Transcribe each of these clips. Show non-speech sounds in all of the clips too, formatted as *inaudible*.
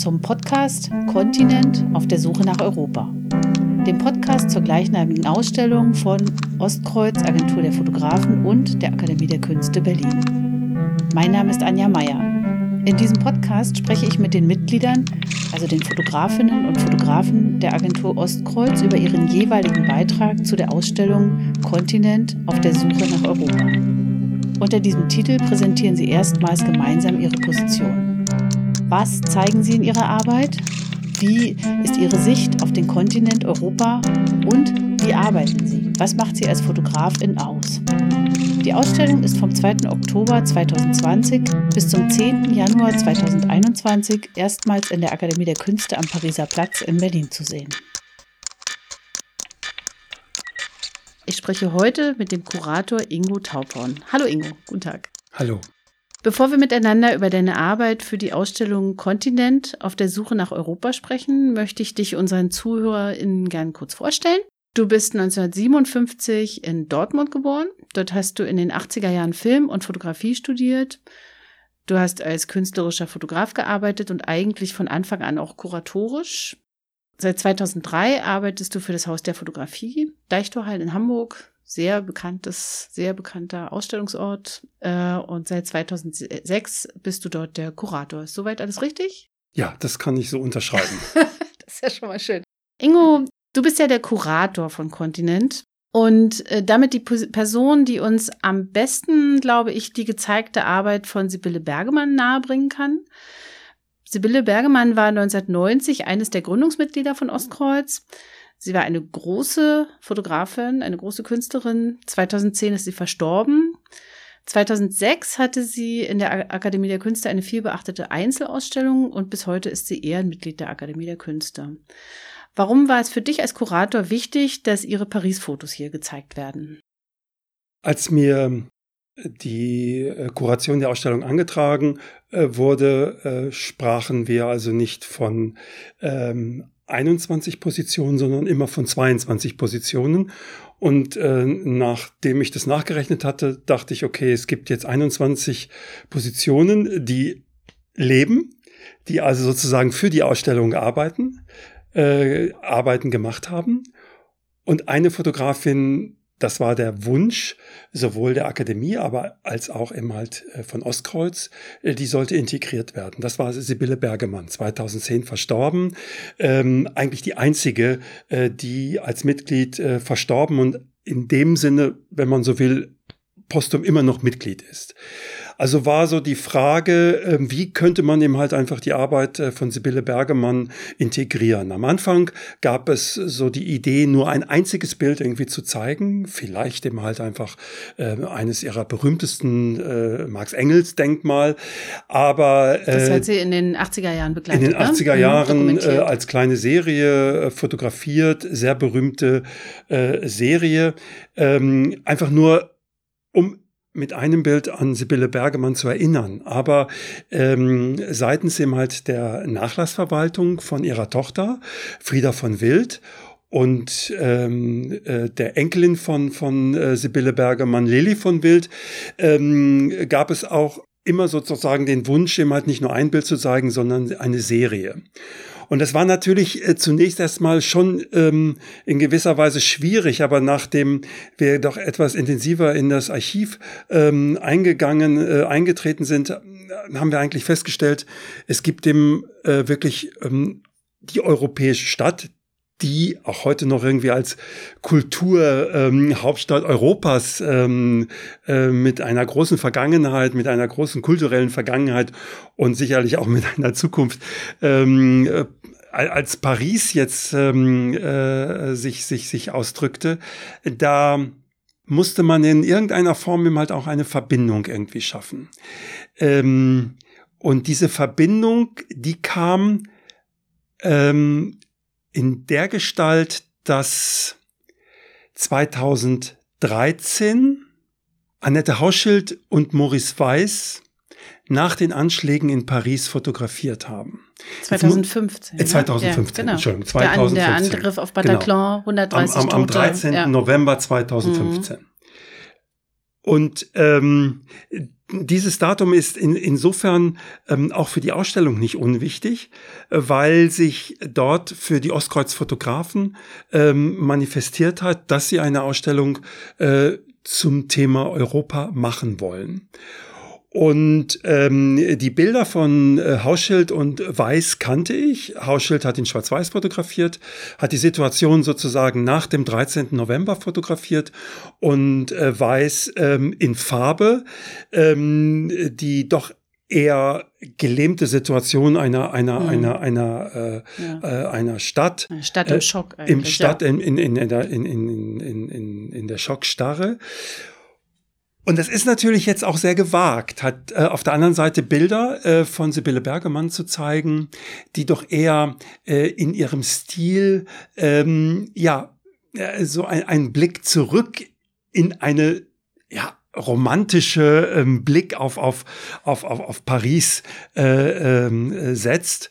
zum Podcast Kontinent auf der Suche nach Europa. Dem Podcast zur gleichnamigen Ausstellung von Ostkreuz, Agentur der Fotografen und der Akademie der Künste Berlin. Mein Name ist Anja Meier. In diesem Podcast spreche ich mit den Mitgliedern, also den Fotografinnen und Fotografen der Agentur Ostkreuz, über ihren jeweiligen Beitrag zu der Ausstellung Kontinent auf der Suche nach Europa. Unter diesem Titel präsentieren sie erstmals gemeinsam ihre Position. Was zeigen sie in ihrer Arbeit? Wie ist ihre Sicht auf den Kontinent Europa? Und wie arbeiten sie? Was macht sie als Fotografin aus? Die Ausstellung ist vom 2. Oktober 2020 bis zum 10. Januar 2021 erstmals in der Akademie der Künste am Pariser Platz in Berlin zu sehen. Ich spreche heute mit dem Kurator Ingo Taubhorn. Hallo Ingo, guten Tag. Hallo. Bevor wir miteinander über deine Arbeit für die Ausstellung Kontinent auf der Suche nach Europa sprechen, möchte ich dich unseren ZuhörerInnen gern kurz vorstellen. Du bist 1957 in Dortmund geboren. Dort hast du in den 80er Jahren Film und Fotografie studiert. Du hast als künstlerischer Fotograf gearbeitet und eigentlich von Anfang an auch kuratorisch. Seit 2003 arbeitest du für das Haus der Fotografie, Deichtorhallen in Hamburg, sehr bekanntes, sehr bekannter Ausstellungsort. Äh, und seit 2006 bist du dort der Kurator. Ist soweit alles richtig? Ja, das kann ich so unterschreiben. *laughs* das ist ja schon mal schön. Ingo, du bist ja der Kurator von Kontinent und äh, damit die Person, die uns am besten, glaube ich, die gezeigte Arbeit von Sibylle Bergemann nahebringen kann. Sibylle Bergemann war 1990 eines der Gründungsmitglieder von Ostkreuz. Sie war eine große Fotografin, eine große Künstlerin. 2010 ist sie verstorben. 2006 hatte sie in der Akademie der Künste eine vielbeachtete Einzelausstellung und bis heute ist sie Ehrenmitglied der Akademie der Künste. Warum war es für dich als Kurator wichtig, dass ihre Paris-Fotos hier gezeigt werden? Als mir die äh, Kuration der Ausstellung angetragen äh, wurde, äh, sprachen wir also nicht von ähm, 21 Positionen, sondern immer von 22 Positionen. Und äh, nachdem ich das nachgerechnet hatte, dachte ich, okay, es gibt jetzt 21 Positionen, die leben, die also sozusagen für die Ausstellung arbeiten, äh, Arbeiten gemacht haben. Und eine Fotografin das war der Wunsch sowohl der Akademie, aber als auch eben halt äh, von Ostkreuz. Äh, die sollte integriert werden. Das war Sibylle Bergemann, 2010 verstorben. Ähm, eigentlich die einzige, äh, die als Mitglied äh, verstorben und in dem Sinne, wenn man so will, postum immer noch Mitglied ist. Also war so die Frage, ähm, wie könnte man eben halt einfach die Arbeit äh, von Sibylle Bergemann integrieren. Am Anfang gab es so die Idee, nur ein einziges Bild irgendwie zu zeigen, vielleicht eben halt einfach äh, eines ihrer berühmtesten äh, Marx Engels Denkmal, aber das hat sie in den 80er Jahren begleitet. In den 80er ne? Jahren äh, als kleine Serie fotografiert, sehr berühmte Serie, ähm, einfach nur um mit einem Bild an Sibylle Bergemann zu erinnern, aber ähm, seitens eben halt der Nachlassverwaltung von ihrer Tochter Frieda von Wild und ähm, äh, der Enkelin von, von äh, Sibylle Bergemann, Lilly von Wild, ähm, gab es auch immer sozusagen den Wunsch, eben halt nicht nur ein Bild zu zeigen, sondern eine Serie. Und das war natürlich äh, zunächst erstmal schon ähm, in gewisser Weise schwierig, aber nachdem wir doch etwas intensiver in das Archiv ähm, eingegangen, äh, eingetreten sind, äh, haben wir eigentlich festgestellt, es gibt dem äh, wirklich ähm, die europäische Stadt, die auch heute noch irgendwie als Kulturhauptstadt ähm, Europas ähm, äh, mit einer großen Vergangenheit, mit einer großen kulturellen Vergangenheit und sicherlich auch mit einer Zukunft ähm, äh, als Paris jetzt ähm, äh, sich, sich, sich ausdrückte, da musste man in irgendeiner Form eben halt auch eine Verbindung irgendwie schaffen. Ähm, und diese Verbindung, die kam ähm, in der Gestalt, dass 2013 Annette Hauschild und Maurice Weiß nach den Anschlägen in Paris fotografiert haben. 2015. Äh, 2015, ja, genau. Entschuldigung. 2015. Der, der Angriff auf Bataclan, genau. 130 am, am, am 13. Tote. November 2015. Mhm. Und ähm, dieses Datum ist in, insofern ähm, auch für die Ausstellung nicht unwichtig, äh, weil sich dort für die Ostkreuz-Fotografen ähm, manifestiert hat, dass sie eine Ausstellung äh, zum Thema Europa machen wollen. Und ähm, die Bilder von äh, Hauschild und Weiß kannte ich. Hauschild hat ihn schwarz-weiß fotografiert, hat die Situation sozusagen nach dem 13. November fotografiert und äh, Weiß ähm, in Farbe, ähm, die doch eher gelähmte Situation einer einer mhm. einer einer äh, ja. äh, einer Stadt Stadt im Schock eigentlich, im Stadt ja. in, in, in, in, der, in, in, in, in der Schockstarre und das ist natürlich jetzt auch sehr gewagt, hat äh, auf der anderen Seite Bilder äh, von Sibylle Bergemann zu zeigen, die doch eher äh, in ihrem Stil ähm, ja äh, so ein, ein Blick zurück in eine ja romantische ähm, Blick auf, auf, auf, auf, auf Paris äh, ähm, setzt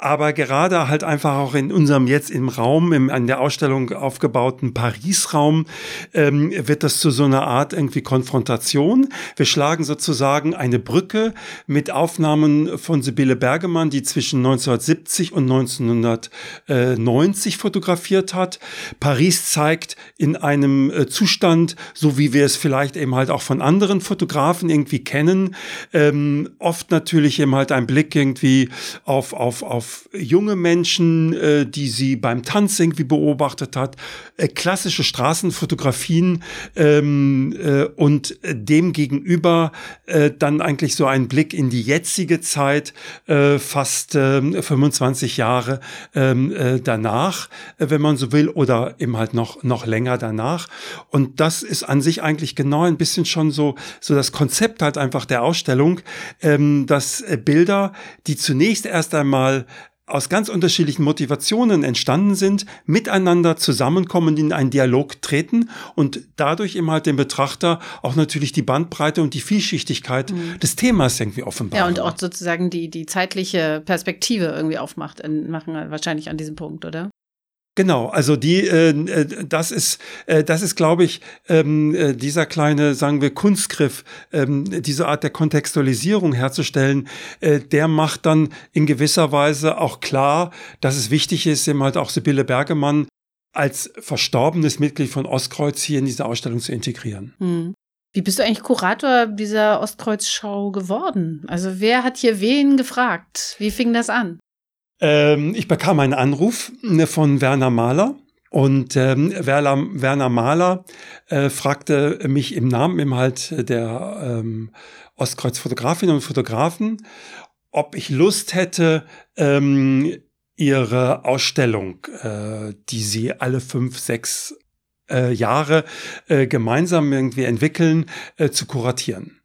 aber gerade halt einfach auch in unserem jetzt im Raum, im an der Ausstellung aufgebauten Paris-Raum, ähm, wird das zu so einer Art irgendwie Konfrontation. Wir schlagen sozusagen eine Brücke mit Aufnahmen von Sibylle Bergemann, die zwischen 1970 und 1990 fotografiert hat. Paris zeigt in einem äh, Zustand, so wie wir es vielleicht eben halt auch von anderen Fotografen irgendwie kennen, ähm, oft natürlich eben halt ein Blick irgendwie auf, auf, auf junge Menschen, äh, die sie beim Tanz irgendwie beobachtet hat, äh, klassische Straßenfotografien ähm, äh, und dem gegenüber äh, dann eigentlich so ein Blick in die jetzige Zeit, äh, fast äh, 25 Jahre ähm, äh, danach, äh, wenn man so will, oder eben halt noch, noch länger danach. Und das ist an sich eigentlich genau ein bisschen schon so, so das Konzept halt einfach der Ausstellung, ähm, dass äh, Bilder, die zunächst erst einmal aus ganz unterschiedlichen Motivationen entstanden sind, miteinander zusammenkommen, in einen Dialog treten und dadurch immer halt dem Betrachter auch natürlich die Bandbreite und die Vielschichtigkeit mhm. des Themas irgendwie offenbaren. Ja, und auch sozusagen die, die zeitliche Perspektive irgendwie aufmacht, machen wahrscheinlich an diesem Punkt, oder? Genau, also die, äh, äh, das ist, äh, das ist, glaube ich, ähm, äh, dieser kleine, sagen wir, Kunstgriff, ähm, diese Art der Kontextualisierung herzustellen, äh, der macht dann in gewisser Weise auch klar, dass es wichtig ist, eben halt auch Sibylle Bergemann als verstorbenes Mitglied von Ostkreuz hier in diese Ausstellung zu integrieren. Hm. Wie bist du eigentlich Kurator dieser Ostkreuzschau geworden? Also wer hat hier wen gefragt? Wie fing das an? Ähm, ich bekam einen Anruf ne, von Werner Mahler. Und ähm, Werner, Werner Mahler äh, fragte mich im Namen im halt der ähm, Ostkreuz-Fotografinnen und Fotografen, ob ich Lust hätte, ähm, ihre Ausstellung, äh, die sie alle fünf, sechs äh, Jahre äh, gemeinsam irgendwie entwickeln, äh, zu kuratieren.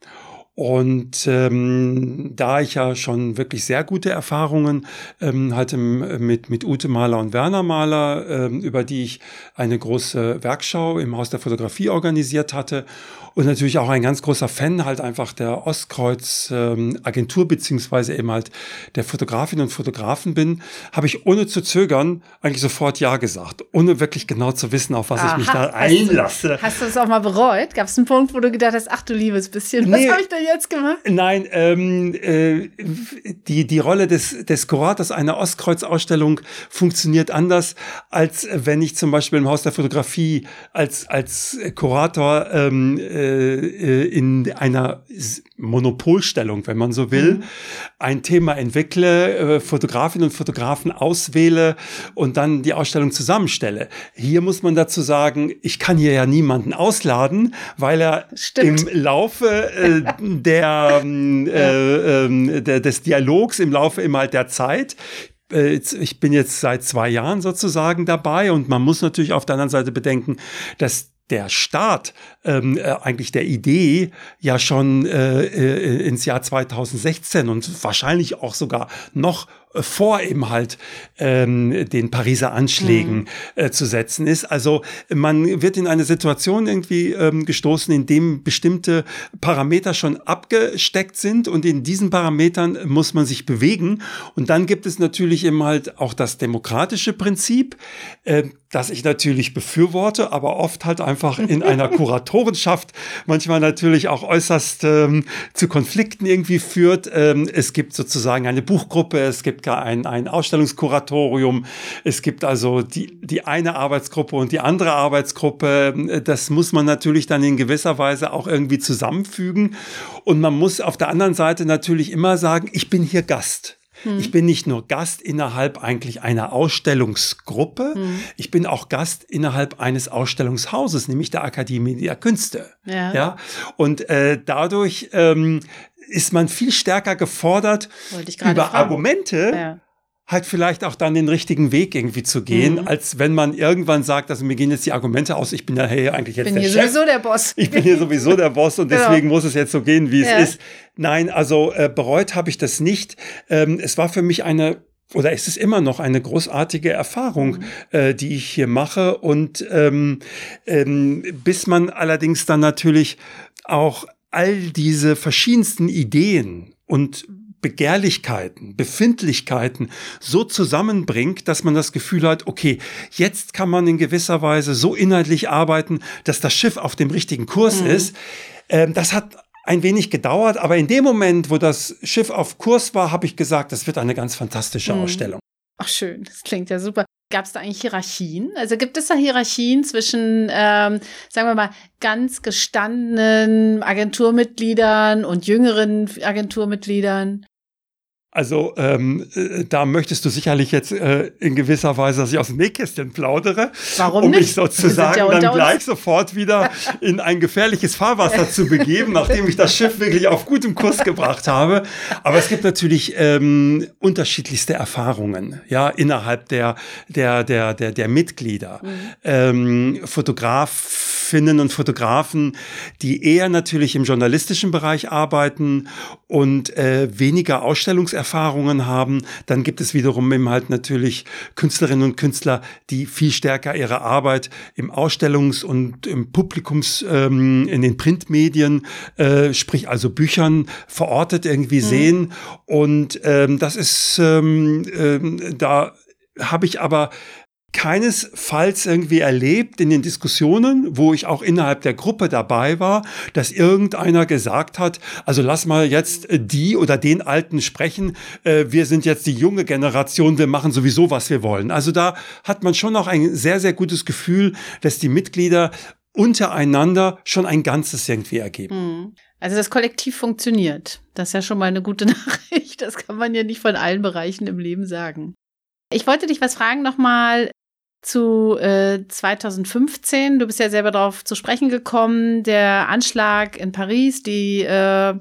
Und ähm, da ich ja schon wirklich sehr gute Erfahrungen ähm, hatte mit, mit Ute Mahler und Werner Mahler, ähm, über die ich eine große Werkschau im Haus der Fotografie organisiert hatte und natürlich auch ein ganz großer Fan halt einfach der Ostkreuz ähm, Agentur beziehungsweise eben halt der Fotografinnen und Fotografen bin, habe ich ohne zu zögern eigentlich sofort Ja gesagt, ohne wirklich genau zu wissen, auf was Aha, ich mich da einlasse. Hast du, hast du das auch mal bereut? Gab es einen Punkt, wo du gedacht hast, ach du liebes bisschen, was nee, habe ich denn jetzt gemacht? Nein, ähm, äh, die, die Rolle des, des Kurators einer Ostkreuz-Ausstellung funktioniert anders, als wenn ich zum Beispiel im Haus der Fotografie als, als Kurator ähm, äh, äh, in einer Monopolstellung, wenn man so will, mhm. ein Thema entwickle, äh, Fotografinnen und Fotografen auswähle und dann die Ausstellung zusammenstelle. Hier muss man dazu sagen, ich kann hier ja niemanden ausladen, weil er Stimmt. im Laufe äh, *laughs* der, ähm, äh, äh, der, des Dialogs, im Laufe immer halt der Zeit, äh, ich bin jetzt seit zwei Jahren sozusagen dabei und man muss natürlich auf der anderen Seite bedenken, dass der Start ähm, äh, eigentlich der Idee ja schon äh, äh, ins Jahr 2016 und wahrscheinlich auch sogar noch vor eben halt ähm, den Pariser Anschlägen mhm. äh, zu setzen ist. Also man wird in eine Situation irgendwie ähm, gestoßen, in dem bestimmte Parameter schon abgesteckt sind und in diesen Parametern muss man sich bewegen. Und dann gibt es natürlich eben halt auch das demokratische Prinzip, äh, das ich natürlich befürworte, aber oft halt einfach in einer *laughs* Kuratorenschaft manchmal natürlich auch äußerst ähm, zu Konflikten irgendwie führt. Ähm, es gibt sozusagen eine Buchgruppe, es gibt gar ein, ein Ausstellungskuratorium, es gibt also die, die eine Arbeitsgruppe und die andere Arbeitsgruppe. Das muss man natürlich dann in gewisser Weise auch irgendwie zusammenfügen. Und man muss auf der anderen Seite natürlich immer sagen, ich bin hier Gast. Hm. Ich bin nicht nur Gast innerhalb eigentlich einer Ausstellungsgruppe, hm. ich bin auch Gast innerhalb eines Ausstellungshauses, nämlich der Akademie der Künste. Ja. ja? Und äh, dadurch ähm, ist man viel stärker gefordert, über fragen. Argumente ja halt vielleicht auch dann den richtigen Weg irgendwie zu gehen, mhm. als wenn man irgendwann sagt, also mir gehen jetzt die Argumente aus, ich bin ja hey, eigentlich jetzt bin der hier Chef. sowieso der Boss. *laughs* Ich bin hier sowieso der Boss und *laughs* genau. deswegen muss es jetzt so gehen, wie ja. es ist. Nein, also äh, bereut habe ich das nicht. Ähm, es war für mich eine oder ist es immer noch eine großartige Erfahrung, mhm. äh, die ich hier mache. Und ähm, ähm, bis man allerdings dann natürlich auch all diese verschiedensten Ideen und Begehrlichkeiten, Befindlichkeiten so zusammenbringt, dass man das Gefühl hat, okay, jetzt kann man in gewisser Weise so inhaltlich arbeiten, dass das Schiff auf dem richtigen Kurs mhm. ist. Ähm, das hat ein wenig gedauert, aber in dem Moment, wo das Schiff auf Kurs war, habe ich gesagt, das wird eine ganz fantastische mhm. Ausstellung. Ach schön, das klingt ja super. Gab es da eigentlich Hierarchien? Also gibt es da Hierarchien zwischen, ähm, sagen wir mal, ganz gestandenen Agenturmitgliedern und jüngeren Agenturmitgliedern? Also ähm, äh, da möchtest du sicherlich jetzt äh, in gewisser Weise, dass ich aus dem Nähkästchen plaudere, Warum um nicht? mich sozusagen ja dann gleich sofort wieder in ein gefährliches Fahrwasser zu begeben, nachdem ich das Schiff wirklich auf gutem Kurs gebracht habe. Aber es gibt natürlich ähm, unterschiedlichste Erfahrungen, ja, innerhalb der der der der der Mitglieder, mhm. ähm, Fotografinnen und Fotografen, die eher natürlich im journalistischen Bereich arbeiten und äh, weniger Ausstellungserfahrung Erfahrungen haben. Dann gibt es wiederum eben halt natürlich Künstlerinnen und Künstler, die viel stärker ihre Arbeit im Ausstellungs- und im Publikums, ähm, in den Printmedien, äh, sprich also Büchern verortet irgendwie mhm. sehen. Und ähm, das ist, ähm, ähm, da habe ich aber keinesfalls irgendwie erlebt in den Diskussionen, wo ich auch innerhalb der Gruppe dabei war, dass irgendeiner gesagt hat, also lass mal jetzt äh, die oder den Alten sprechen, äh, wir sind jetzt die junge Generation, wir machen sowieso, was wir wollen. Also da hat man schon noch ein sehr, sehr gutes Gefühl, dass die Mitglieder untereinander schon ein Ganzes irgendwie ergeben. Hm. Also das Kollektiv funktioniert. Das ist ja schon mal eine gute *laughs* Nachricht. Das kann man ja nicht von allen Bereichen im Leben sagen. Ich wollte dich was fragen nochmal zu äh, 2015. Du bist ja selber darauf zu sprechen gekommen. Der Anschlag in Paris, die, äh,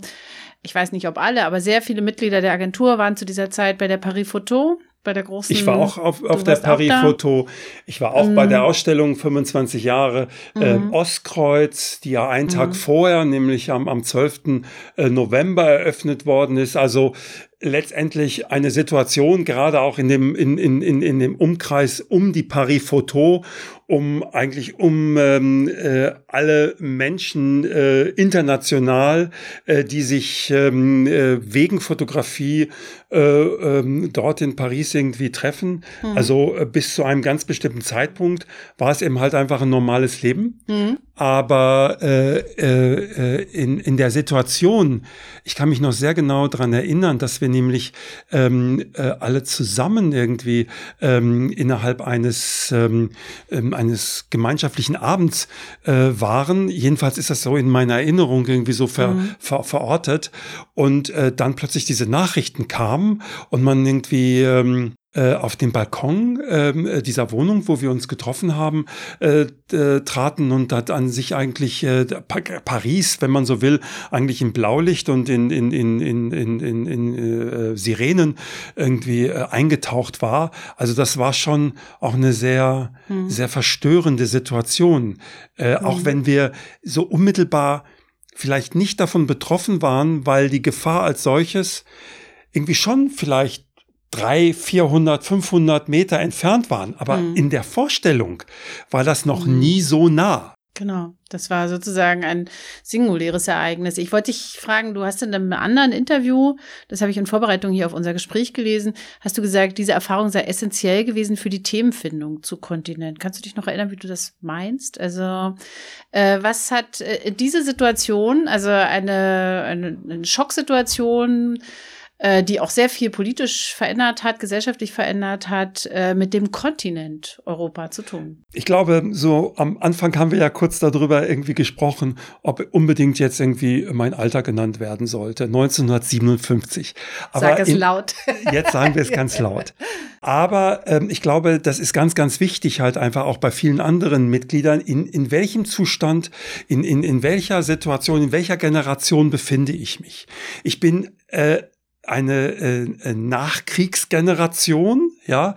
ich weiß nicht ob alle, aber sehr viele Mitglieder der Agentur waren zu dieser Zeit bei der Paris Photo bei der großen. Ich war auch auf, auf der Paris-Foto. Ich war auch mhm. bei der Ausstellung 25 Jahre äh, mhm. Ostkreuz, die ja einen Tag mhm. vorher, nämlich am, am 12. Äh, November eröffnet worden ist. Also letztendlich eine Situation, gerade auch in dem, in, in, in, in dem Umkreis um die Paris Photo, um eigentlich um ähm, äh, alle Menschen äh, international, äh, die sich ähm, äh, wegen Fotografie äh, ähm, dort in Paris irgendwie treffen. Mhm. Also äh, bis zu einem ganz bestimmten Zeitpunkt war es eben halt einfach ein normales Leben. Mhm. Aber äh, äh, in, in der Situation, ich kann mich noch sehr genau daran erinnern, dass wir nämlich ähm, äh, alle zusammen irgendwie ähm, innerhalb eines, ähm, ähm, eines gemeinschaftlichen Abends äh, waren. Jedenfalls ist das so in meiner Erinnerung irgendwie so ver, mhm. ver, verortet. Und äh, dann plötzlich diese Nachrichten kamen und man irgendwie ähm, äh, auf dem Balkon ähm, äh, dieser Wohnung, wo wir uns getroffen haben, äh, äh, traten und hat an sich eigentlich äh, Paris, wenn man so will, eigentlich in Blaulicht und in, in, in, in, in, in, in Sirenen irgendwie eingetaucht war. Also das war schon auch eine sehr, mhm. sehr verstörende Situation. Mhm. Auch wenn wir so unmittelbar vielleicht nicht davon betroffen waren, weil die Gefahr als solches irgendwie schon vielleicht drei, 400, 500 Meter entfernt waren. Aber mhm. in der Vorstellung war das noch mhm. nie so nah. Genau, das war sozusagen ein singuläres Ereignis. Ich wollte dich fragen, du hast in einem anderen Interview, das habe ich in Vorbereitung hier auf unser Gespräch gelesen, hast du gesagt, diese Erfahrung sei essentiell gewesen für die Themenfindung zu Kontinent. Kannst du dich noch erinnern, wie du das meinst? Also äh, was hat äh, diese Situation, also eine, eine, eine Schocksituation, äh, die auch sehr viel politisch verändert hat, gesellschaftlich verändert hat, äh, mit dem Kontinent Europa zu tun. Ich glaube, so am Anfang haben wir ja kurz darüber irgendwie gesprochen, ob unbedingt jetzt irgendwie mein Alter genannt werden sollte. 1957. Aber Sag es in, laut. *laughs* Jetzt sagen wir es ganz laut. Aber ähm, ich glaube, das ist ganz, ganz wichtig halt einfach auch bei vielen anderen Mitgliedern, in, in welchem Zustand, in, in, in welcher Situation, in welcher Generation befinde ich mich. Ich bin äh, eine äh, Nachkriegsgeneration, ja,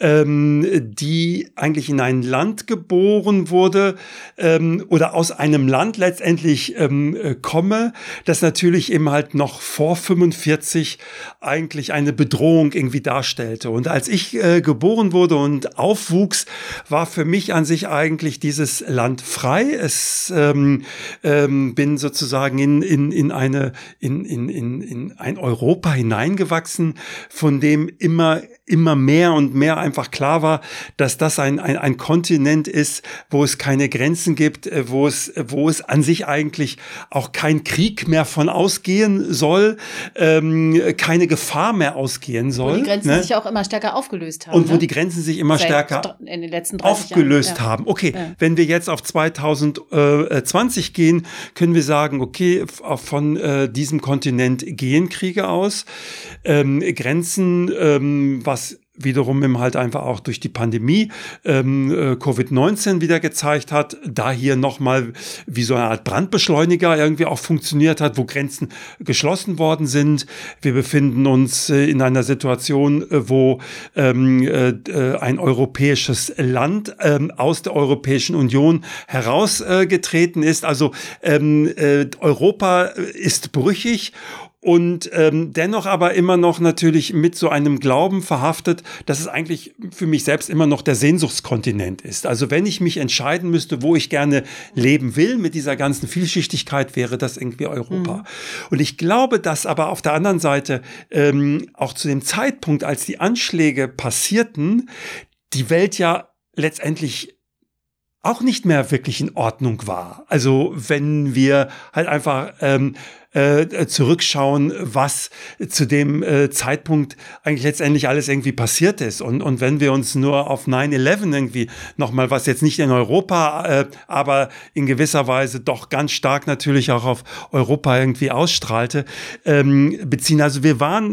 ähm, die eigentlich in ein Land geboren wurde ähm, oder aus einem Land letztendlich ähm, äh, komme, das natürlich eben halt noch vor 45 eigentlich eine Bedrohung irgendwie darstellte. Und als ich äh, geboren wurde und aufwuchs, war für mich an sich eigentlich dieses Land frei. Es ähm, ähm, bin sozusagen in, in, in eine in, in, in, in ein Europa hineingewachsen, von dem immer immer mehr und mehr einfach klar war, dass das ein, ein, ein Kontinent ist, wo es keine Grenzen gibt, äh, wo es, wo es an sich eigentlich auch kein Krieg mehr von ausgehen soll, ähm, keine Gefahr mehr ausgehen soll. Wo die Grenzen ne? sich auch immer stärker aufgelöst haben. Und wo ne? die Grenzen sich immer Seit stärker aufgelöst Jahren. haben. Okay, ja. wenn wir jetzt auf 2020 gehen, können wir sagen, okay, von äh, diesem Kontinent gehen Kriege aus. Ähm, Grenzen, ähm, was wiederum im halt einfach auch durch die Pandemie ähm, äh, Covid-19 wieder gezeigt hat, da hier nochmal wie so eine Art Brandbeschleuniger irgendwie auch funktioniert hat, wo Grenzen geschlossen worden sind. Wir befinden uns äh, in einer Situation, äh, wo ähm, äh, äh ein europäisches Land ähm, aus der Europäischen Union herausgetreten ist. Also ähm, äh, Europa ist brüchig und ähm, dennoch aber immer noch natürlich mit so einem Glauben verhaftet, dass es eigentlich für mich selbst immer noch der Sehnsuchtskontinent ist. Also wenn ich mich entscheiden müsste, wo ich gerne leben will mit dieser ganzen Vielschichtigkeit, wäre das irgendwie Europa. Mhm. Und ich glaube, dass aber auf der anderen Seite ähm, auch zu dem Zeitpunkt, als die Anschläge passierten, die Welt ja letztendlich auch nicht mehr wirklich in Ordnung war. Also wenn wir halt einfach ähm, äh, zurückschauen, was zu dem äh, Zeitpunkt eigentlich letztendlich alles irgendwie passiert ist. Und, und wenn wir uns nur auf 9-11 irgendwie nochmal, was jetzt nicht in Europa, äh, aber in gewisser Weise doch ganz stark natürlich auch auf Europa irgendwie ausstrahlte, ähm, beziehen. Also wir waren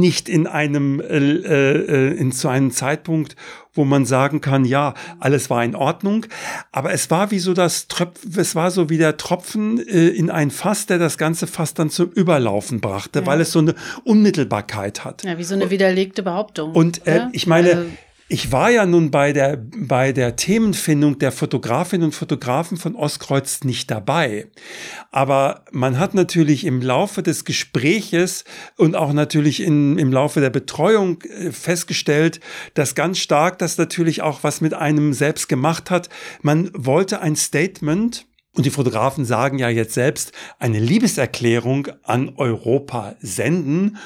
nicht in einem, äh, äh, in zu einem Zeitpunkt, wo man sagen kann, ja, alles war in Ordnung, aber es war wie so das Tröpf, es war so wie der Tropfen äh, in ein Fass, der das ganze Fass dann zum Überlaufen brachte, ja. weil es so eine Unmittelbarkeit hat. Ja, wie so eine widerlegte Behauptung. Und äh, ich meine, also ich war ja nun bei der, bei der Themenfindung der Fotografinnen und Fotografen von Ostkreuz nicht dabei. Aber man hat natürlich im Laufe des Gespräches und auch natürlich in, im Laufe der Betreuung äh, festgestellt, dass ganz stark das natürlich auch was mit einem selbst gemacht hat. Man wollte ein Statement, und die Fotografen sagen ja jetzt selbst, eine Liebeserklärung an Europa senden.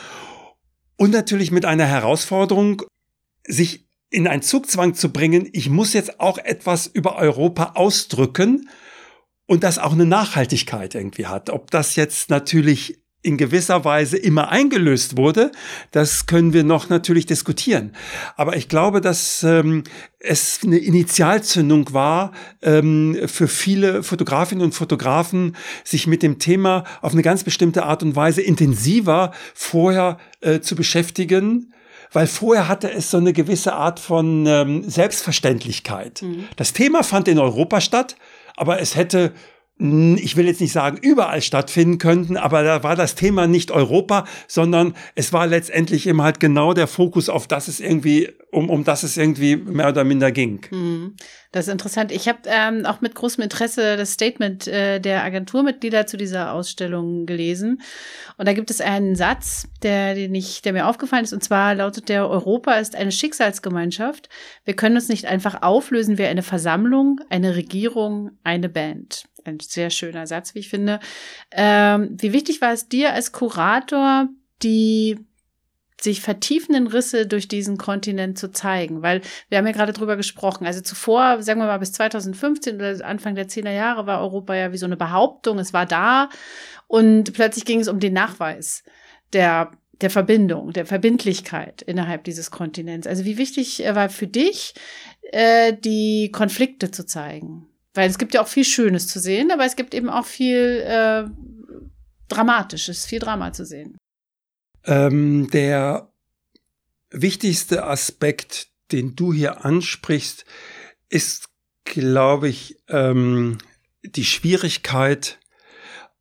Und natürlich mit einer Herausforderung, sich in einen Zugzwang zu bringen, ich muss jetzt auch etwas über Europa ausdrücken und das auch eine Nachhaltigkeit irgendwie hat. Ob das jetzt natürlich in gewisser Weise immer eingelöst wurde, das können wir noch natürlich diskutieren. Aber ich glaube, dass ähm, es eine Initialzündung war ähm, für viele Fotografinnen und Fotografen, sich mit dem Thema auf eine ganz bestimmte Art und Weise intensiver vorher äh, zu beschäftigen weil vorher hatte es so eine gewisse Art von ähm, Selbstverständlichkeit. Mhm. Das Thema fand in Europa statt, aber es hätte ich will jetzt nicht sagen, überall stattfinden könnten, aber da war das Thema nicht Europa, sondern es war letztendlich eben halt genau der Fokus, auf das es irgendwie, um, um das es irgendwie mehr oder minder ging. Mhm. Das ist interessant. Ich habe ähm, auch mit großem Interesse das Statement äh, der Agenturmitglieder zu dieser Ausstellung gelesen. Und da gibt es einen Satz, der, den ich, der mir aufgefallen ist, und zwar lautet der, Europa ist eine Schicksalsgemeinschaft. Wir können uns nicht einfach auflösen wie eine Versammlung, eine Regierung, eine Band ein sehr schöner Satz, wie ich finde. Ähm, wie wichtig war es dir als Kurator, die sich vertiefenden Risse durch diesen Kontinent zu zeigen, weil wir haben ja gerade drüber gesprochen. Also zuvor, sagen wir mal bis 2015 oder Anfang der 10er Jahre war Europa ja wie so eine Behauptung, es war da und plötzlich ging es um den Nachweis der der Verbindung, der Verbindlichkeit innerhalb dieses Kontinents. Also wie wichtig äh, war für dich, äh, die Konflikte zu zeigen? Weil es gibt ja auch viel Schönes zu sehen, aber es gibt eben auch viel äh, Dramatisches, viel Drama zu sehen. Ähm, der wichtigste Aspekt, den du hier ansprichst, ist, glaube ich, ähm, die Schwierigkeit,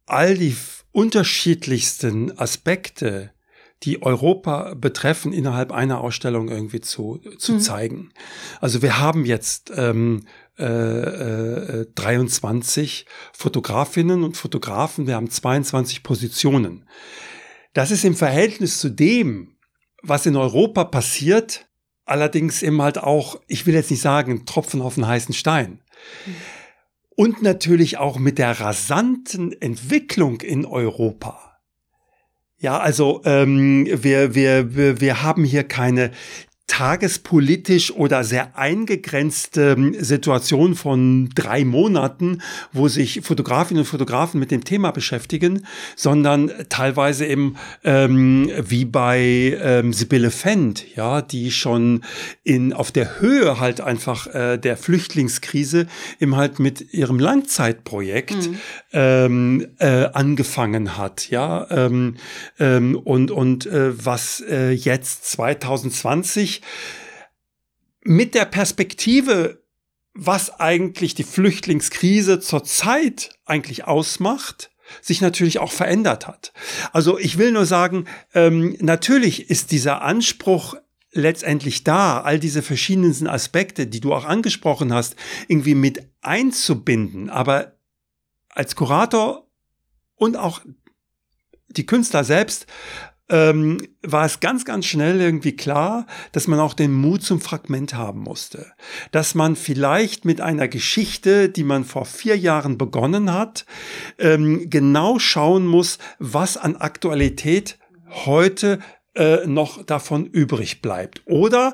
all die unterschiedlichsten Aspekte, die Europa betreffen, innerhalb einer Ausstellung irgendwie zu, zu mhm. zeigen. Also wir haben jetzt ähm, äh, 23 äh, Fotografinnen und Fotografen, wir haben 22 Positionen. Das ist im Verhältnis zu dem, was in Europa passiert, allerdings eben halt auch, ich will jetzt nicht sagen, Tropfen auf den heißen Stein. Und natürlich auch mit der rasanten Entwicklung in Europa. Ja, also ähm, wir, wir, wir, wir haben hier keine tagespolitisch oder sehr eingegrenzte ähm, Situation von drei Monaten, wo sich Fotografinnen und Fotografen mit dem Thema beschäftigen, sondern teilweise eben ähm, wie bei ähm, Sibylle Fendt, ja, die schon in auf der Höhe halt einfach äh, der Flüchtlingskrise eben halt mit ihrem Langzeitprojekt mhm. ähm, äh, angefangen hat, ja, ähm, ähm, und und äh, was äh, jetzt 2020 mit der Perspektive, was eigentlich die Flüchtlingskrise zurzeit eigentlich ausmacht, sich natürlich auch verändert hat. Also ich will nur sagen, ähm, natürlich ist dieser Anspruch letztendlich da, all diese verschiedenen Aspekte, die du auch angesprochen hast, irgendwie mit einzubinden. Aber als Kurator und auch die Künstler selbst ähm, war es ganz, ganz schnell irgendwie klar, dass man auch den Mut zum Fragment haben musste. Dass man vielleicht mit einer Geschichte, die man vor vier Jahren begonnen hat, ähm, genau schauen muss, was an Aktualität heute äh, noch davon übrig bleibt. Oder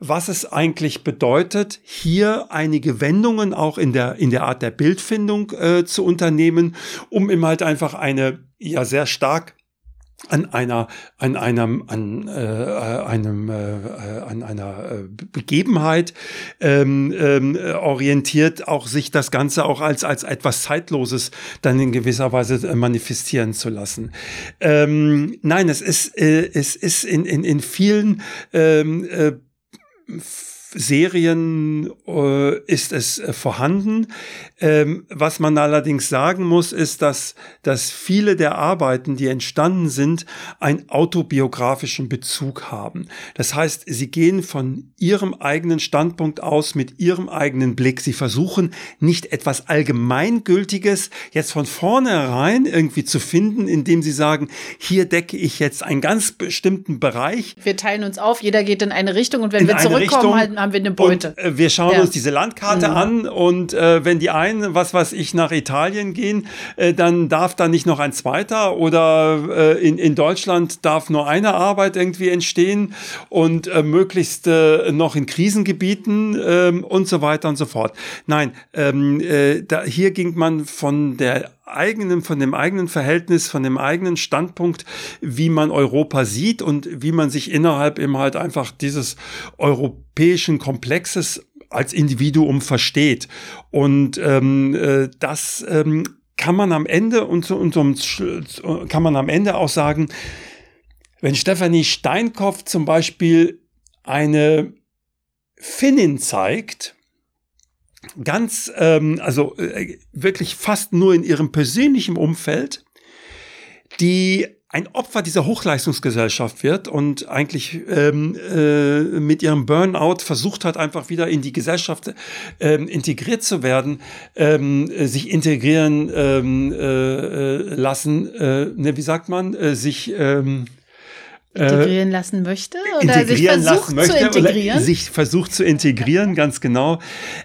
was es eigentlich bedeutet, hier einige Wendungen auch in der, in der Art der Bildfindung äh, zu unternehmen, um ihm halt einfach eine ja sehr stark an einer an einem an äh, einem äh, an einer äh, Begebenheit ähm, ähm, orientiert auch sich das Ganze auch als als etwas zeitloses dann in gewisser Weise äh, manifestieren zu lassen. Ähm, nein, es ist äh, es ist in in in vielen ähm, äh, Serien äh, ist es äh, vorhanden. Ähm, was man allerdings sagen muss, ist, dass, dass viele der Arbeiten, die entstanden sind, einen autobiografischen Bezug haben. Das heißt, sie gehen von ihrem eigenen Standpunkt aus, mit ihrem eigenen Blick. Sie versuchen nicht etwas Allgemeingültiges jetzt von vornherein irgendwie zu finden, indem sie sagen, hier decke ich jetzt einen ganz bestimmten Bereich. Wir teilen uns auf, jeder geht in eine Richtung und wenn wir zurückkommen, Richtung, halten haben wir eine Beute. Und, äh, wir schauen ja. uns diese Landkarte mhm. an und äh, wenn die einen, was weiß ich, nach Italien gehen, äh, dann darf da nicht noch ein zweiter oder äh, in, in Deutschland darf nur eine Arbeit irgendwie entstehen und äh, möglichst äh, noch in Krisengebieten ähm, und so weiter und so fort. Nein, ähm, äh, da, hier ging man von der eigenen, von dem eigenen Verhältnis, von dem eigenen Standpunkt, wie man Europa sieht und wie man sich innerhalb eben halt einfach dieses europäischen Komplexes als Individuum versteht. Und ähm, äh, das ähm, kann man am Ende und, und, und kann man am Ende auch sagen, wenn Stefanie Steinkopf zum Beispiel eine Finnin zeigt, ganz, ähm, also äh, wirklich fast nur in ihrem persönlichen Umfeld, die ein Opfer dieser Hochleistungsgesellschaft wird und eigentlich ähm, äh, mit ihrem Burnout versucht hat, einfach wieder in die Gesellschaft ähm, integriert zu werden, ähm, sich integrieren ähm, äh, äh lassen, äh, ne, wie sagt man, äh, sich ähm, integrieren lassen möchte oder sich versucht möchte, zu integrieren. sich versucht zu integrieren, ganz genau.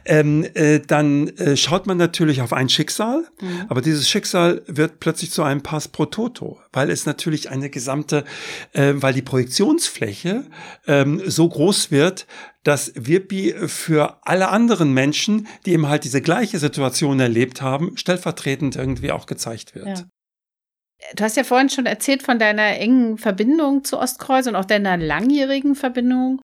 Ähm, äh, dann äh, schaut man natürlich auf ein Schicksal, mhm. aber dieses Schicksal wird plötzlich zu einem Pass pro Toto, weil es natürlich eine gesamte, äh, weil die Projektionsfläche ähm, so groß wird, dass Wirpi für alle anderen Menschen, die eben halt diese gleiche Situation erlebt haben, stellvertretend irgendwie auch gezeigt wird. Ja. Du hast ja vorhin schon erzählt von deiner engen Verbindung zu Ostkreuz und auch deiner langjährigen Verbindung.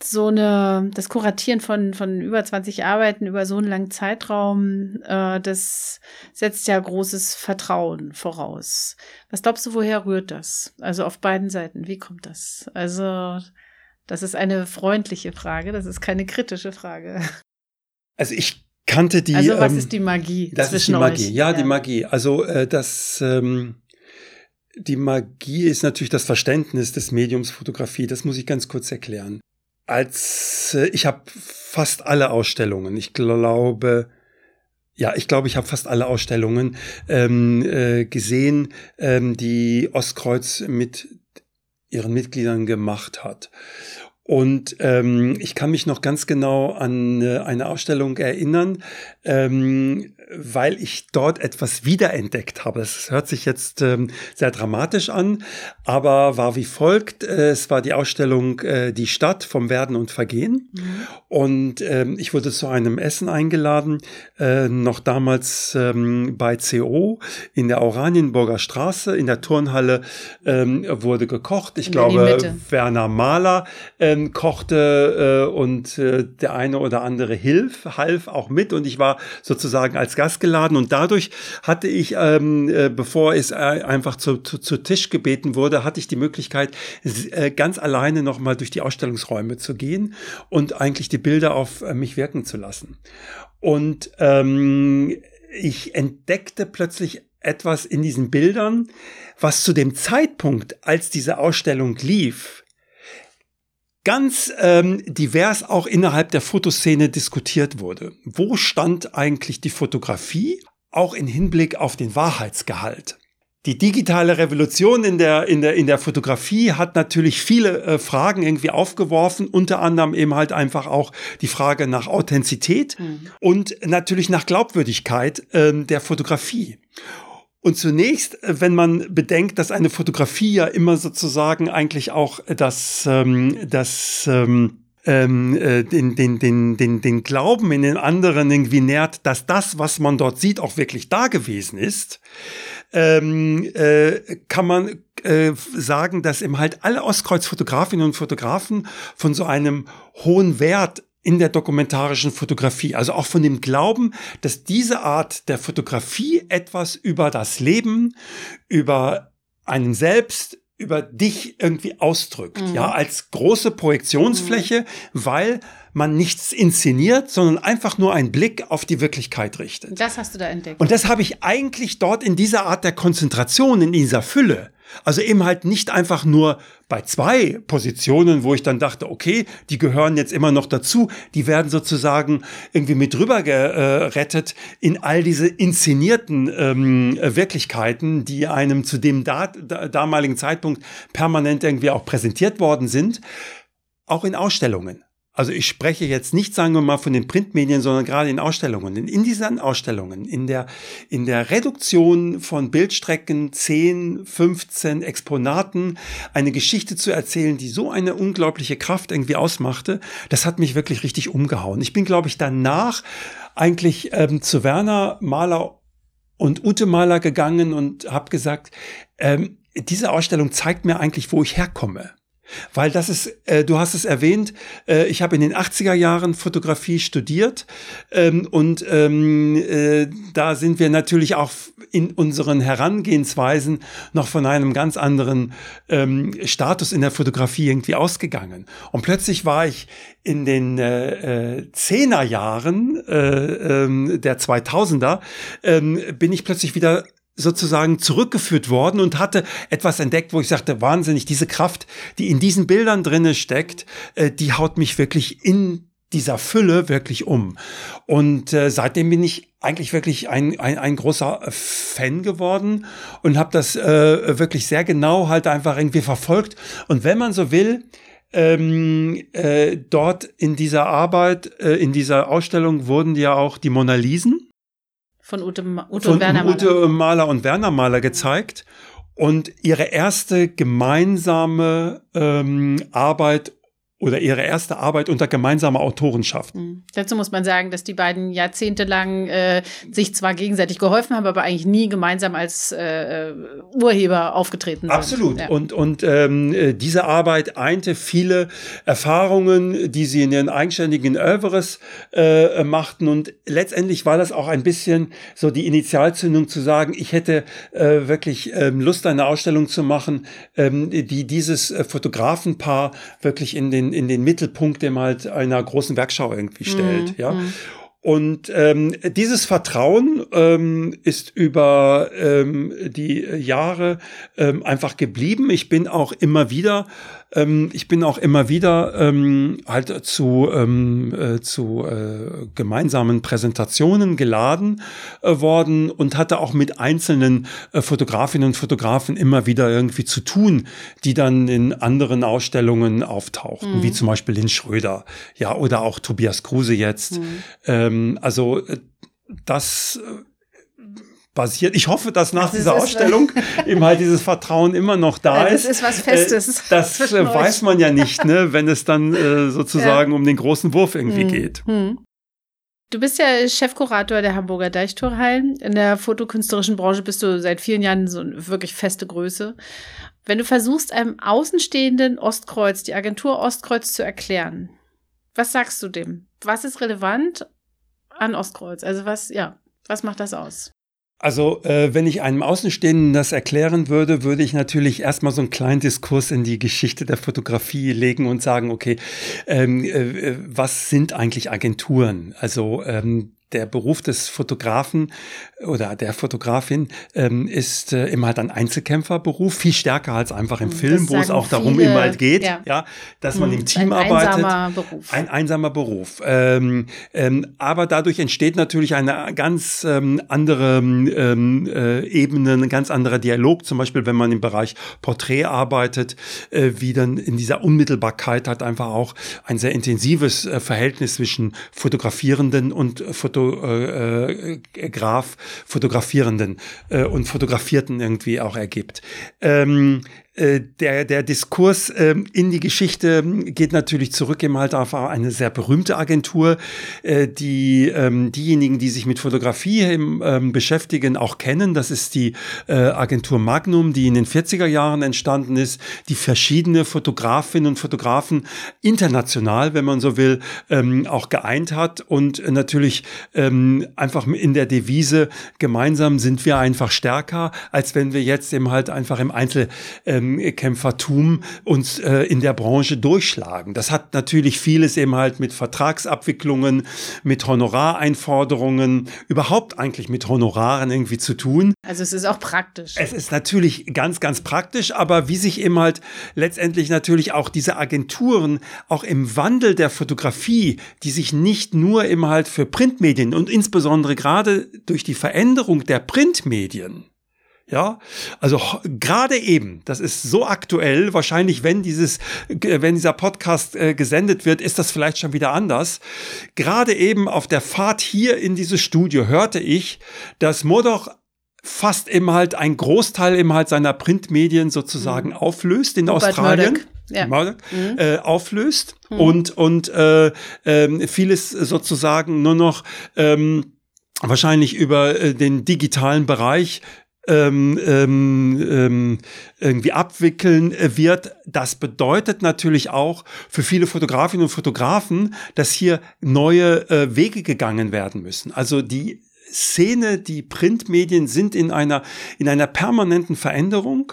So eine, das Kuratieren von, von über 20 Arbeiten über so einen langen Zeitraum, äh, das setzt ja großes Vertrauen voraus. Was glaubst du, woher rührt das? Also auf beiden Seiten, wie kommt das? Also, das ist eine freundliche Frage, das ist keine kritische Frage. Also ich kannte die. Also was ähm, ist die Magie das ist die Magie. euch? Ja, ja, die Magie. Also äh, das ähm, die Magie ist natürlich das Verständnis des Mediums Fotografie. Das muss ich ganz kurz erklären. Als äh, ich habe fast alle Ausstellungen, ich glaube, ja, ich glaube, ich habe fast alle Ausstellungen ähm, äh, gesehen, ähm, die Ostkreuz mit ihren Mitgliedern gemacht hat. Und ähm, ich kann mich noch ganz genau an äh, eine Ausstellung erinnern, ähm, weil ich dort etwas wiederentdeckt habe. Das hört sich jetzt ähm, sehr dramatisch an, aber war wie folgt. Äh, es war die Ausstellung äh, Die Stadt vom Werden und Vergehen. Mhm. Und ähm, ich wurde zu einem Essen eingeladen, äh, noch damals ähm, bei CO in der Oranienburger Straße. In der Turnhalle ähm, wurde gekocht. Ich in glaube, Werner Mahler ähm, kochte äh, und äh, der eine oder andere hilf, half auch mit. Und ich war sozusagen als Gast geladen und dadurch hatte ich, ähm, äh, bevor es äh, einfach zu, zu, zu Tisch gebeten wurde, hatte ich die Möglichkeit, äh, ganz alleine nochmal durch die Ausstellungsräume zu gehen und eigentlich die Bilder auf mich wirken zu lassen. Und ähm, ich entdeckte plötzlich etwas in diesen Bildern, was zu dem Zeitpunkt, als diese Ausstellung lief, ganz ähm, divers auch innerhalb der Fotoszene diskutiert wurde. Wo stand eigentlich die Fotografie, auch in Hinblick auf den Wahrheitsgehalt? Die digitale Revolution in der, in der, in der Fotografie hat natürlich viele äh, Fragen irgendwie aufgeworfen, unter anderem eben halt einfach auch die Frage nach Authentizität mhm. und natürlich nach Glaubwürdigkeit äh, der Fotografie. Und zunächst, äh, wenn man bedenkt, dass eine Fotografie ja immer sozusagen eigentlich auch das, ähm, das ähm, ähm, äh, den, den, den, den, den Glauben in den anderen irgendwie nährt, dass das, was man dort sieht, auch wirklich da gewesen ist, ähm, äh, kann man äh, sagen, dass eben halt alle Ostkreuz-Fotografinnen und Fotografen von so einem hohen Wert in der dokumentarischen Fotografie. Also auch von dem Glauben, dass diese Art der Fotografie etwas über das Leben, über einen selbst, über dich irgendwie ausdrückt, mhm. ja, als große Projektionsfläche, mhm. weil man nichts inszeniert, sondern einfach nur einen Blick auf die Wirklichkeit richtet. Das hast du da entdeckt. Und das habe ich eigentlich dort in dieser Art der Konzentration, in dieser Fülle, also eben halt nicht einfach nur bei zwei Positionen, wo ich dann dachte, okay, die gehören jetzt immer noch dazu, die werden sozusagen irgendwie mit rüber gerettet in all diese inszenierten ähm, Wirklichkeiten, die einem zu dem da, da, damaligen Zeitpunkt permanent irgendwie auch präsentiert worden sind, auch in Ausstellungen. Also ich spreche jetzt nicht, sagen wir mal, von den Printmedien, sondern gerade in Ausstellungen. In diesen Ausstellungen, in der, in der Reduktion von Bildstrecken, 10, 15 Exponaten, eine Geschichte zu erzählen, die so eine unglaubliche Kraft irgendwie ausmachte, das hat mich wirklich richtig umgehauen. Ich bin, glaube ich, danach eigentlich ähm, zu Werner Maler und Ute Maler gegangen und habe gesagt, ähm, diese Ausstellung zeigt mir eigentlich, wo ich herkomme. Weil das ist, äh, du hast es erwähnt, äh, ich habe in den 80er Jahren Fotografie studiert ähm, und ähm, äh, da sind wir natürlich auch in unseren Herangehensweisen noch von einem ganz anderen ähm, Status in der Fotografie irgendwie ausgegangen. Und plötzlich war ich in den äh, äh, Zehnerjahren äh, äh, der 2000er, äh, bin ich plötzlich wieder sozusagen zurückgeführt worden und hatte etwas entdeckt, wo ich sagte, wahnsinnig, diese Kraft, die in diesen Bildern drinne steckt, äh, die haut mich wirklich in dieser Fülle wirklich um. Und äh, seitdem bin ich eigentlich wirklich ein, ein, ein großer Fan geworden und habe das äh, wirklich sehr genau halt einfach irgendwie verfolgt. Und wenn man so will, ähm, äh, dort in dieser Arbeit, äh, in dieser Ausstellung wurden ja auch die Mona Lisen von Ute, Ute von Werner Maler. Ute Maler und Werner Maler gezeigt. Und ihre erste gemeinsame ähm, Arbeit oder ihre erste Arbeit unter gemeinsamer Autorenschaft. Mhm. Dazu muss man sagen, dass die beiden jahrzehntelang äh, sich zwar gegenseitig geholfen haben, aber eigentlich nie gemeinsam als äh, Urheber aufgetreten sind. Absolut. Ja. Und, und ähm, äh, diese Arbeit einte viele Erfahrungen, die sie in ihren eigenständigen Oeuvres äh, machten. Und letztendlich war das auch ein bisschen so die Initialzündung zu sagen, ich hätte äh, wirklich ähm, Lust, eine Ausstellung zu machen, ähm, die dieses äh, Fotografenpaar wirklich in den in, den Mittelpunkt dem halt einer großen Werkschau irgendwie stellt. Mm, ja. Und ähm, dieses Vertrauen ähm, ist über ähm, die Jahre ähm, einfach geblieben. Ich bin auch immer wieder ähm, ich bin auch immer wieder ähm, halt zu, ähm, äh, zu äh, gemeinsamen Präsentationen geladen äh, worden und hatte auch mit einzelnen äh, Fotografinnen und Fotografen immer wieder irgendwie zu tun, die dann in anderen Ausstellungen auftauchten, mhm. wie zum Beispiel Lynn Schröder, ja, oder auch Tobias Kruse jetzt. Mhm. Ähm, also äh, das äh, basiert. Ich hoffe, dass nach das dieser Ausstellung *laughs* eben halt dieses Vertrauen immer noch da ist. Das ist was Festes. Äh, das weiß man ja nicht, ne, wenn es dann äh, *laughs* sozusagen ja. um den großen Wurf irgendwie hm. geht. Hm. Du bist ja Chefkurator der Hamburger Deichtorhallen. In der fotokünstlerischen Branche bist du seit vielen Jahren so eine wirklich feste Größe. Wenn du versuchst, einem außenstehenden Ostkreuz, die Agentur Ostkreuz zu erklären, was sagst du dem? Was ist relevant an Ostkreuz? Also was, ja, was macht das aus? Also, äh, wenn ich einem Außenstehenden das erklären würde, würde ich natürlich erstmal so einen kleinen Diskurs in die Geschichte der Fotografie legen und sagen, okay, ähm, äh, was sind eigentlich Agenturen? Also ähm, der Beruf des Fotografen oder der Fotografin ähm, ist äh, immer halt ein Einzelkämpferberuf, viel stärker als einfach im hm, Film, wo es auch darum viele, immer halt geht, ja. ja dass man im hm, Team ein arbeitet. Ein einsamer Beruf. Ein einsamer Beruf. Ähm, ähm, aber dadurch entsteht natürlich eine ganz ähm, andere ähm, äh, Ebene, ein ganz anderer Dialog. Zum Beispiel, wenn man im Bereich Porträt arbeitet, äh, wie dann in dieser Unmittelbarkeit hat einfach auch ein sehr intensives äh, Verhältnis zwischen Fotografierenden und Fotograf Fotografierenden äh, und Fotografierten irgendwie auch ergibt. Ähm, äh, der, der Diskurs äh, in die Geschichte geht natürlich zurück im halt auf eine sehr berühmte Agentur, äh, die ähm, diejenigen, die sich mit Fotografie im, ähm, beschäftigen, auch kennen. Das ist die äh, Agentur Magnum, die in den 40er Jahren entstanden ist, die verschiedene Fotografinnen und Fotografen international, wenn man so will, ähm, auch geeint hat und natürlich ähm, einfach in der Devise gemeinsam sind wir einfach stärker, als wenn wir jetzt eben halt einfach im Einzel ähm, Kämpfertum uns äh, in der Branche durchschlagen. Das hat natürlich vieles eben halt mit Vertragsabwicklungen, mit Honorareinforderungen, überhaupt eigentlich mit Honoraren irgendwie zu tun. Also es ist auch praktisch. Es ist natürlich ganz, ganz praktisch, aber wie sich eben halt letztendlich natürlich auch diese Agenturen auch im Wandel der Fotografie, die sich nicht nur eben halt für Printmedien und insbesondere gerade durch die Veränderung der Printmedien ja, also gerade eben, das ist so aktuell, wahrscheinlich wenn dieses, wenn dieser Podcast äh, gesendet wird, ist das vielleicht schon wieder anders. Gerade eben auf der Fahrt hier in dieses Studio hörte ich, dass Modoch fast eben halt ein Großteil eben halt seiner Printmedien sozusagen mhm. auflöst in Robert Australien. Ja. Murdoch, mhm. äh, auflöst mhm. und, und äh, äh, vieles sozusagen nur noch ähm, wahrscheinlich über äh, den digitalen Bereich ähm, ähm, ähm, irgendwie abwickeln wird. Das bedeutet natürlich auch für viele Fotografinnen und Fotografen, dass hier neue äh, Wege gegangen werden müssen. Also die Szene, die Printmedien sind in einer, in einer permanenten Veränderung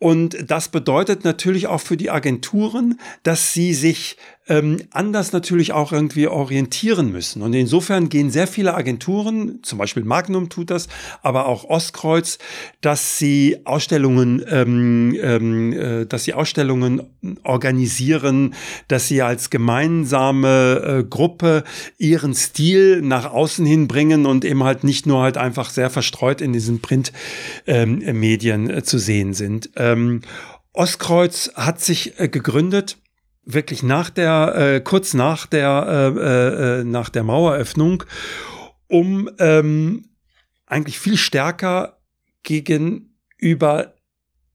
und das bedeutet natürlich auch für die Agenturen, dass sie sich ähm, anders natürlich auch irgendwie orientieren müssen. Und insofern gehen sehr viele Agenturen, zum Beispiel Magnum tut das, aber auch Ostkreuz, dass sie Ausstellungen, ähm, ähm, äh, dass sie Ausstellungen organisieren, dass sie als gemeinsame äh, Gruppe ihren Stil nach außen hin bringen und eben halt nicht nur halt einfach sehr verstreut in diesen Printmedien ähm, äh, zu sehen sind. Ähm, Ostkreuz hat sich äh, gegründet wirklich nach der, äh, kurz nach der, äh, äh, nach der Maueröffnung, um ähm, eigentlich viel stärker gegenüber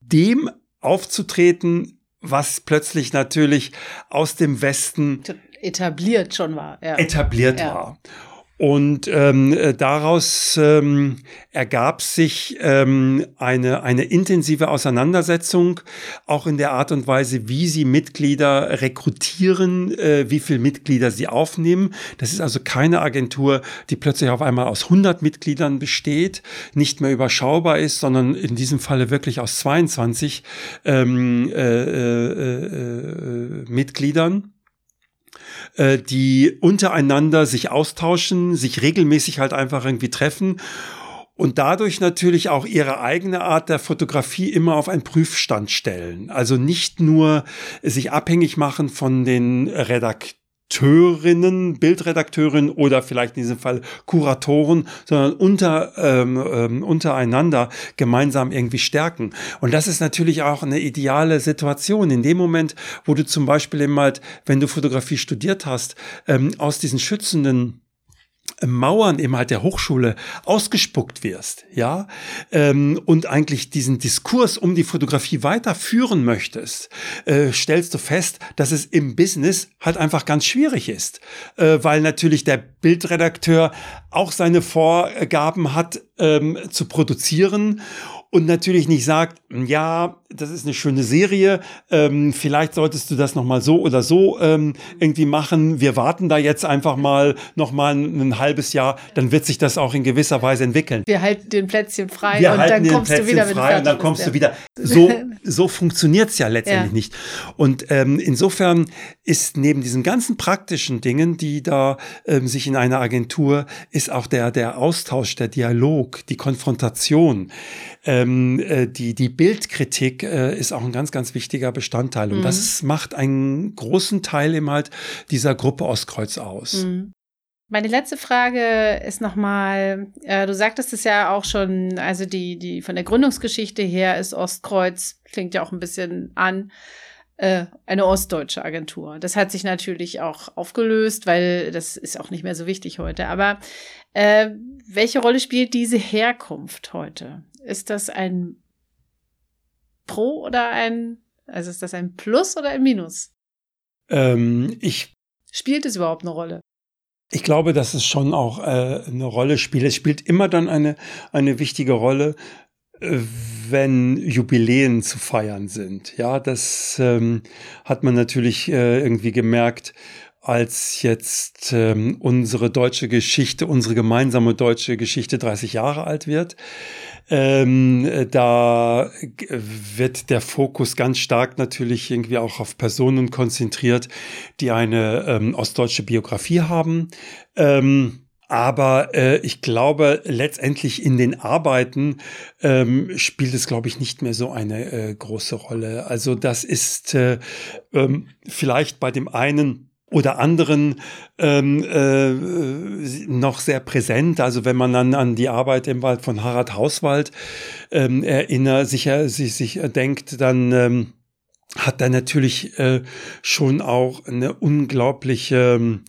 dem aufzutreten, was plötzlich natürlich aus dem Westen etabliert schon war. Ja. Etabliert ja. war. Und ähm, äh, daraus ähm, ergab sich ähm, eine, eine intensive Auseinandersetzung, auch in der Art und Weise, wie sie Mitglieder rekrutieren, äh, wie viele Mitglieder sie aufnehmen. Das ist also keine Agentur, die plötzlich auf einmal aus 100 Mitgliedern besteht, nicht mehr überschaubar ist, sondern in diesem Falle wirklich aus 22 ähm, äh, äh, äh, Mitgliedern. Äh, die untereinander sich austauschen, sich regelmäßig halt einfach irgendwie treffen und dadurch natürlich auch ihre eigene Art der Fotografie immer auf einen Prüfstand stellen. Also nicht nur sich abhängig machen von den Redakteuren, Redakteurinnen, Bildredakteurinnen oder vielleicht in diesem Fall Kuratoren, sondern unter, ähm, ähm, untereinander gemeinsam irgendwie stärken. Und das ist natürlich auch eine ideale Situation. In dem Moment, wo du zum Beispiel eben halt, wenn du Fotografie studiert hast, ähm, aus diesen schützenden Mauern eben halt der Hochschule ausgespuckt wirst, ja, ähm, und eigentlich diesen Diskurs um die Fotografie weiterführen möchtest, äh, stellst du fest, dass es im Business halt einfach ganz schwierig ist, äh, weil natürlich der Bildredakteur auch seine Vorgaben hat ähm, zu produzieren und natürlich nicht sagt, ja, das ist eine schöne Serie, ähm, vielleicht solltest du das nochmal so oder so ähm, irgendwie machen. Wir warten da jetzt einfach mal nochmal ein, ein halbes Jahr, dann wird sich das auch in gewisser Weise entwickeln. Wir halten den Plätzchen frei Wir und dann kommst du wieder frei und dann kommst ja. du wieder. So, *laughs* so funktioniert es ja letztendlich ja. nicht. Und ähm, insofern ist neben diesen ganzen praktischen Dingen, die da ähm, sich in einer Agentur, ist auch der, der Austausch, der Dialog, die Konfrontation, ähm, äh, die, die Bildkritik äh, ist auch ein ganz, ganz wichtiger Bestandteil. Und mhm. das macht einen großen Teil eben halt dieser Gruppe Ostkreuz aus. Mhm. Meine letzte Frage ist nochmal, äh, du sagtest es ja auch schon, also die, die von der Gründungsgeschichte her ist Ostkreuz, klingt ja auch ein bisschen an, äh, eine ostdeutsche Agentur. Das hat sich natürlich auch aufgelöst, weil das ist auch nicht mehr so wichtig heute. Aber äh, welche Rolle spielt diese Herkunft heute? Ist das ein Pro oder ein, also ist das ein Plus oder ein Minus? Ähm, ich. Spielt es überhaupt eine Rolle? Ich glaube, dass es schon auch äh, eine Rolle spielt. Es spielt immer dann eine, eine wichtige Rolle, äh, wenn Jubiläen zu feiern sind. Ja, das ähm, hat man natürlich äh, irgendwie gemerkt als jetzt ähm, unsere deutsche Geschichte, unsere gemeinsame deutsche Geschichte 30 Jahre alt wird. Ähm, da wird der Fokus ganz stark natürlich irgendwie auch auf Personen konzentriert, die eine ähm, ostdeutsche Biografie haben. Ähm, aber äh, ich glaube, letztendlich in den Arbeiten ähm, spielt es, glaube ich, nicht mehr so eine äh, große Rolle. Also das ist äh, ähm, vielleicht bei dem einen oder anderen ähm, äh, noch sehr präsent. Also wenn man dann an die Arbeit im Wald von Harald Hauswald ähm, erinnert, sich, sich, sich denkt, dann ähm, hat er natürlich äh, schon auch eine unglaubliche ähm,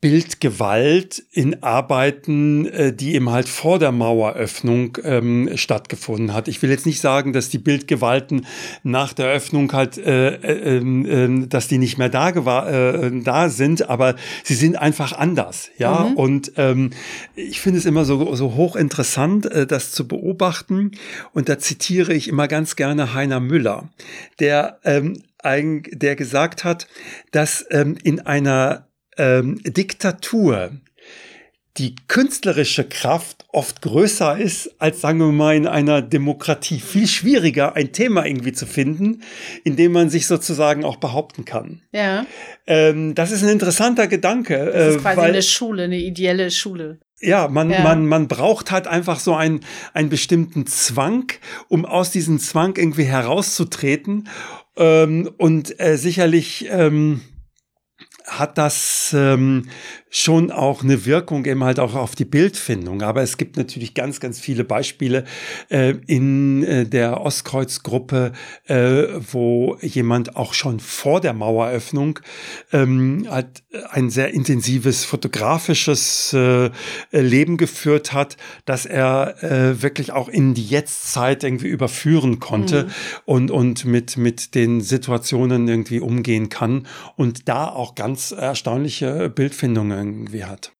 Bildgewalt in Arbeiten, äh, die eben halt vor der Maueröffnung ähm, stattgefunden hat. Ich will jetzt nicht sagen, dass die Bildgewalten nach der Öffnung halt, äh, äh, äh, dass die nicht mehr da, äh, da sind, aber sie sind einfach anders, ja. Mhm. Und ähm, ich finde es immer so, so hochinteressant, äh, das zu beobachten. Und da zitiere ich immer ganz gerne Heiner Müller, der ähm, ein, der gesagt hat, dass ähm, in einer ähm, Diktatur die künstlerische Kraft oft größer ist als, sagen wir mal, in einer Demokratie. Viel schwieriger, ein Thema irgendwie zu finden, in dem man sich sozusagen auch behaupten kann. Ja. Ähm, das ist ein interessanter Gedanke. Das ist äh, quasi weil, eine Schule, eine ideelle Schule. Ja, man, ja. man, man braucht halt einfach so einen, einen bestimmten Zwang, um aus diesem Zwang irgendwie herauszutreten. Ähm, und äh, sicherlich ähm, hat das ähm, schon auch eine Wirkung eben halt auch auf die Bildfindung. Aber es gibt natürlich ganz, ganz viele Beispiele äh, in äh, der Ostkreuzgruppe, äh, wo jemand auch schon vor der Maueröffnung ähm, hat ein sehr intensives fotografisches äh, Leben geführt hat, dass er äh, wirklich auch in die Jetztzeit irgendwie überführen konnte mhm. und, und mit, mit den Situationen irgendwie umgehen kann und da auch ganz erstaunliche Bildfindungen irgendwie hat.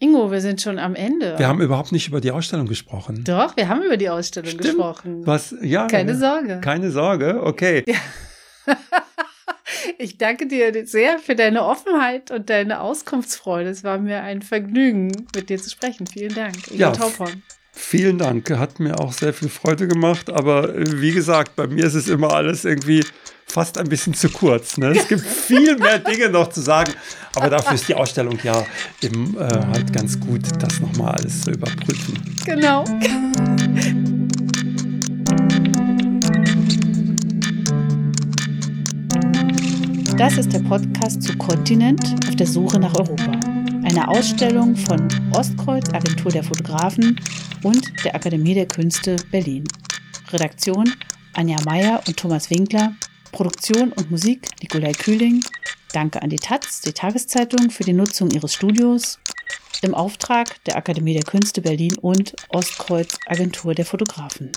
Ingo, wir sind schon am Ende. Wir haben überhaupt nicht über die Ausstellung gesprochen. Doch, wir haben über die Ausstellung Stimmt. gesprochen. Was? Ja. Keine Sorge. Keine Sorge, okay. Ja. *laughs* Ich danke dir sehr für deine Offenheit und deine Auskunftsfreude. Es war mir ein Vergnügen, mit dir zu sprechen. Vielen Dank. Ingo ja, Taubhorn. Vielen Dank. Hat mir auch sehr viel Freude gemacht. Aber äh, wie gesagt, bei mir ist es immer alles irgendwie fast ein bisschen zu kurz. Ne? Es gibt viel mehr Dinge noch zu sagen, aber dafür ist die Ausstellung ja eben äh, halt ganz gut, das nochmal alles zu überprüfen. Genau. Das ist der Podcast zu Kontinent auf der Suche nach Europa. Eine Ausstellung von Ostkreuz, Agentur der Fotografen und der Akademie der Künste Berlin. Redaktion Anja Meyer und Thomas Winkler. Produktion und Musik Nikolai Kühling. Danke an die Taz, die Tageszeitung, für die Nutzung ihres Studios im Auftrag der Akademie der Künste Berlin und Ostkreuz Agentur der Fotografen.